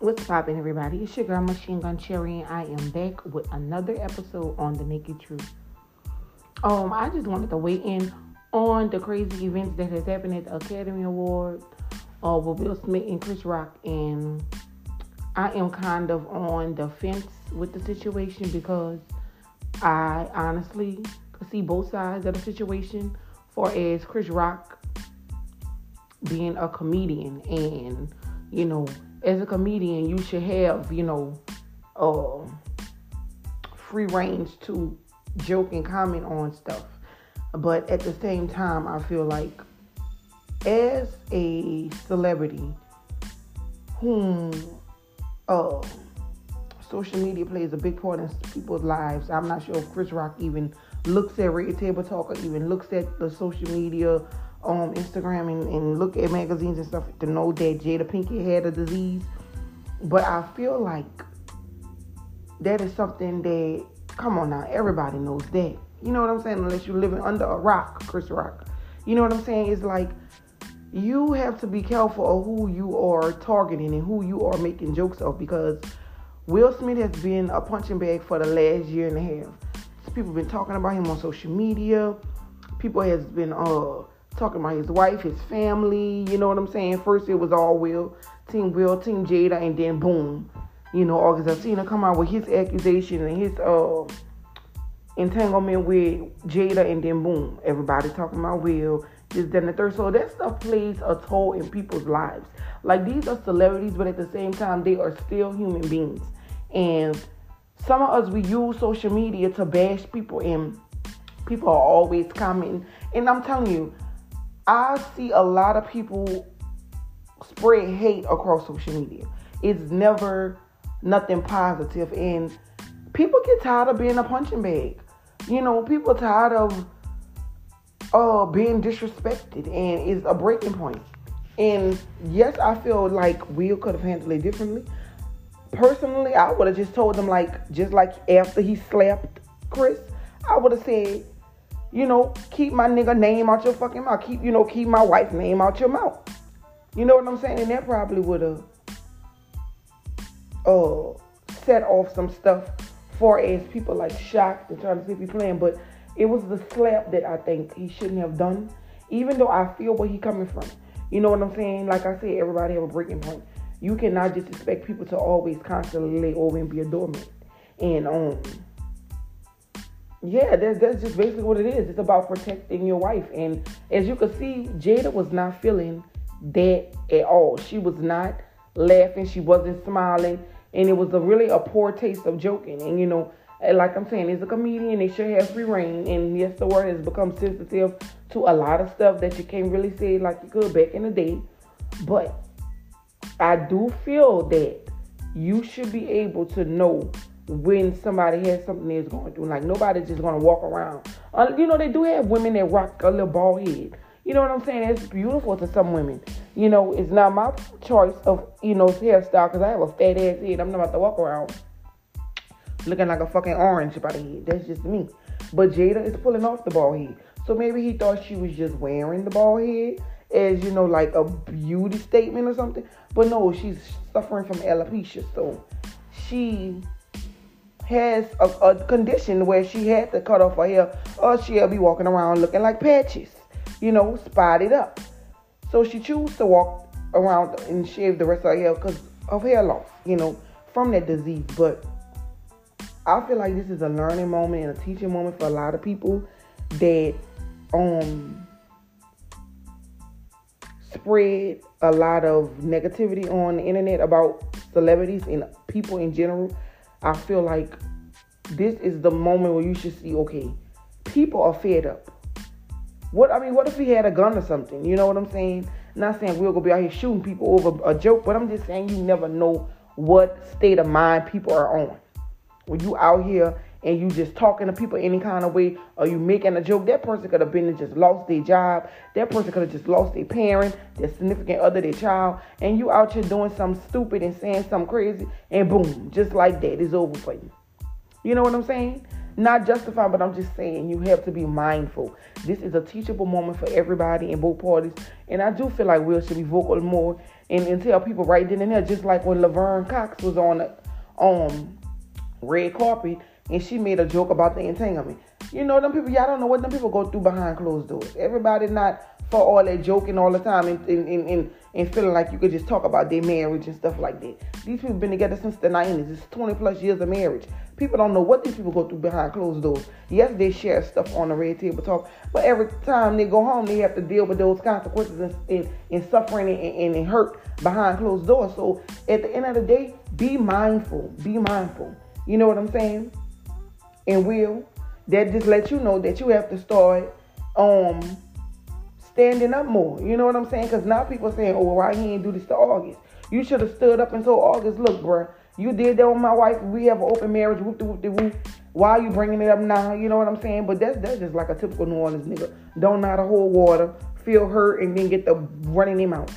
What's poppin', everybody? It's your girl Machine Gun Cherry, and I am back with another episode on The Naked Truth. Um, I just wanted to weigh in on the crazy events that has happened at the Academy Award uh, with Will Smith and Chris Rock, and I am kind of on the fence with the situation because I honestly see both sides of the situation. For as Chris Rock being a comedian, and you know as a comedian, you should have, you know, uh, free range to joke and comment on stuff. But at the same time, I feel like as a celebrity whom uh, social media plays a big part in people's lives, I'm not sure if Chris Rock even looks at Red Table Talk or even looks at the social media on Instagram and, and look at magazines and stuff to know that Jada Pinkett had a disease. But I feel like that is something that, come on now, everybody knows that. You know what I'm saying? Unless you're living under a rock, Chris Rock. You know what I'm saying? It's like you have to be careful of who you are targeting and who you are making jokes of because Will Smith has been a punching bag for the last year and a half. People have been talking about him on social media. People has been uh talking about his wife, his family. You know what I'm saying? First it was all Will, Team Will, Team Jada, and then boom, you know, August Alsina come out with his accusation and his uh entanglement with Jada, and then boom, everybody talking about Will. This, then the third. So that stuff plays a toll in people's lives. Like these are celebrities, but at the same time, they are still human beings. And some of us we use social media to bash people, and people are always commenting. And I'm telling you, I see a lot of people spread hate across social media. It's never nothing positive, and people get tired of being a punching bag. You know, people tired of uh being disrespected, and it's a breaking point. And yes, I feel like Will could have handled it differently. Personally, I would have just told them like, just like after he slapped Chris, I would have said, you know, keep my nigga name out your fucking mouth. Keep, you know, keep my wife's name out your mouth. You know what I'm saying? And that probably would have uh set off some stuff for as people like shocked and trying to see if he's playing. But it was the slap that I think he shouldn't have done. Even though I feel where he coming from. You know what I'm saying? Like I said, everybody have a breaking point. You cannot just expect people to always constantly lay over and be a doormat. And um yeah, that's, that's just basically what it is. It's about protecting your wife. And as you can see, Jada was not feeling that at all. She was not laughing. She wasn't smiling. And it was a really a poor taste of joking. And, you know, like I'm saying, as a comedian, they should have free reign. And yes, the word has become sensitive to a lot of stuff that you can't really say like you could back in the day. But I do feel that you should be able to know when somebody has something they're going through. Like nobody's just gonna walk around. Uh, you know, they do have women that rock a little bald head. You know what I'm saying? It's beautiful to some women. You know, it's not my choice of you know hairstyle because I have a fat ass head. I'm not about to walk around looking like a fucking orange by the head. That's just me. But Jada is pulling off the bald head. So maybe he thought she was just wearing the bald head as you know, like a beauty statement or something. But no, she's suffering from alopecia. So she has a, a, condition where she had to cut off her hair or she'll be walking around looking like patches, you know, spotted up. So she chose to walk around and shave the rest of her hair because of hair loss, you know, from that disease. But I feel like this is a learning moment and a teaching moment for a lot of people that um spread a lot of negativity on the internet about celebrities and people in general I feel like this is the moment where you should see, okay, people are fed up. What I mean, what if he had a gun or something? You know what I'm saying? Not saying we're gonna be out here shooting people over a joke, but I'm just saying you never know what state of mind people are on. When you out here and you just talking to people any kind of way, or you making a joke, that person could have been and just lost their job. That person could have just lost their parent, their significant other, their child, and you out here doing something stupid and saying something crazy, and boom, just like that, it's over for you. You know what I'm saying? not justifying, but I'm just saying you have to be mindful. This is a teachable moment for everybody in both parties, and I do feel like Will should be vocal more and, and tell people right then and there, just like when Laverne Cox was on um red carpet and she made a joke about the entanglement. You know, them people, y'all don't know what them people go through behind closed doors. Everybody not for all that joking all the time and, and, and, and, feeling like you could just talk about their marriage and stuff like that. These people been together since the 90s. It's 20 plus years of marriage. People don't know what these people go through behind closed doors. Yes, they share stuff on the red table talk, but every time they go home, they have to deal with those consequences and, and, and suffering and, and, and hurt behind closed doors. So at the end of the day, be mindful. Be mindful. You know what I'm saying? And will that just lets you know that you have to start um standing up more. You know what I'm saying? Because now people saying, oh, why he ain't do this to August? You should have stood up and told August, look, bro, you did that with my wife. We have an open marriage. Whoop de whoop de whoop. Why are you bringing it up now? You know what I'm saying? But that's that's just like a typical New Orleans nigga. Don't know how to hold water, feel hurt, and then get the running him out.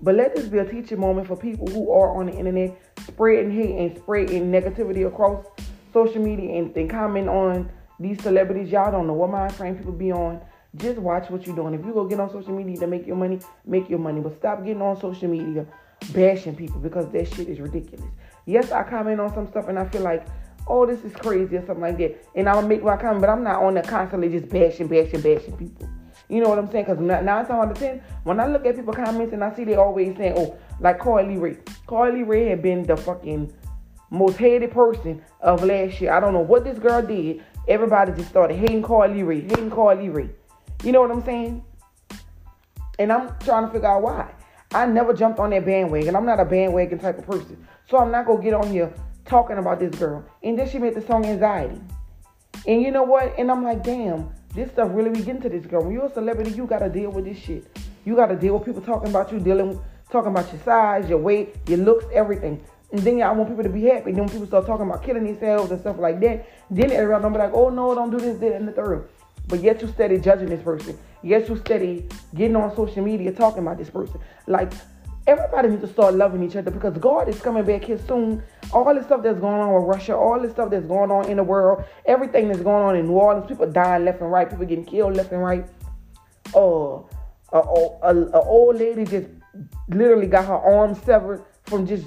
But let this be a teaching moment for people who are on the internet spreading hate and spreading negativity across social media and, and comment on these celebrities. Y'all don't know what mind frame people be on. Just watch what you're doing. If you go get on social media to make your money, make your money. But stop getting on social media bashing people because that shit is ridiculous. Yes, I comment on some stuff and I feel like, oh, this is crazy or something like that. And I'll make my comment, but I'm not on there constantly just bashing, bashing, bashing people. You know what I'm saying? Because nine times out of ten, when I look at people comments and I see they always saying, "Oh, like Carly Rae." Carly Rae had been the fucking most hated person of last year. I don't know what this girl did. Everybody just started hating Carly Rae, hating Carly Rae. You know what I'm saying? And I'm trying to figure out why. I never jumped on that bandwagon. I'm not a bandwagon type of person. So I'm not gonna get on here talking about this girl. And then she made the song Anxiety. And you know what? And I'm like, damn, this stuff really be getting to this girl. When you're a celebrity, you gotta deal with this shit. You gotta deal with people talking about you, dealing talking about your size, your weight, your looks, everything. And then I want people to be happy. Then when people start talking about killing themselves and stuff like that, then everyone gonna be like, oh no, don't do this, that, and the third. But yet you steady judging this person. Yet you steady getting on social media talking about this person. Like everybody needs to start loving each other because God is coming back here soon. All the stuff that's going on with Russia, all the stuff that's going on in the world, everything that's going on in New Orleans, people dying left and right, people getting killed left and right. Uh, a, a, a old lady just literally got her arm severed from just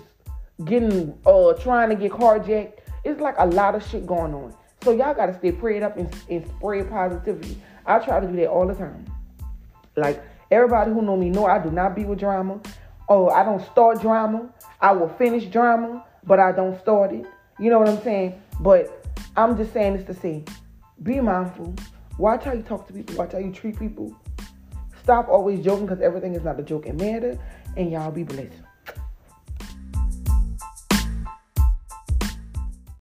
getting uh trying to get carjacked. It's like a lot of shit going on. So y'all gotta stay prayed up and, and spread positivity. I try to do that all the time. Like everybody who know me know I do not be with drama. Oh, I don't start drama. I will finish drama, but I don't start it. You know what I'm saying? But I'm just saying this to say, be mindful. Watch how you talk to people. Watch how you treat people. Stop always joking because everything is not a joke. joking matter. And y'all be blessed.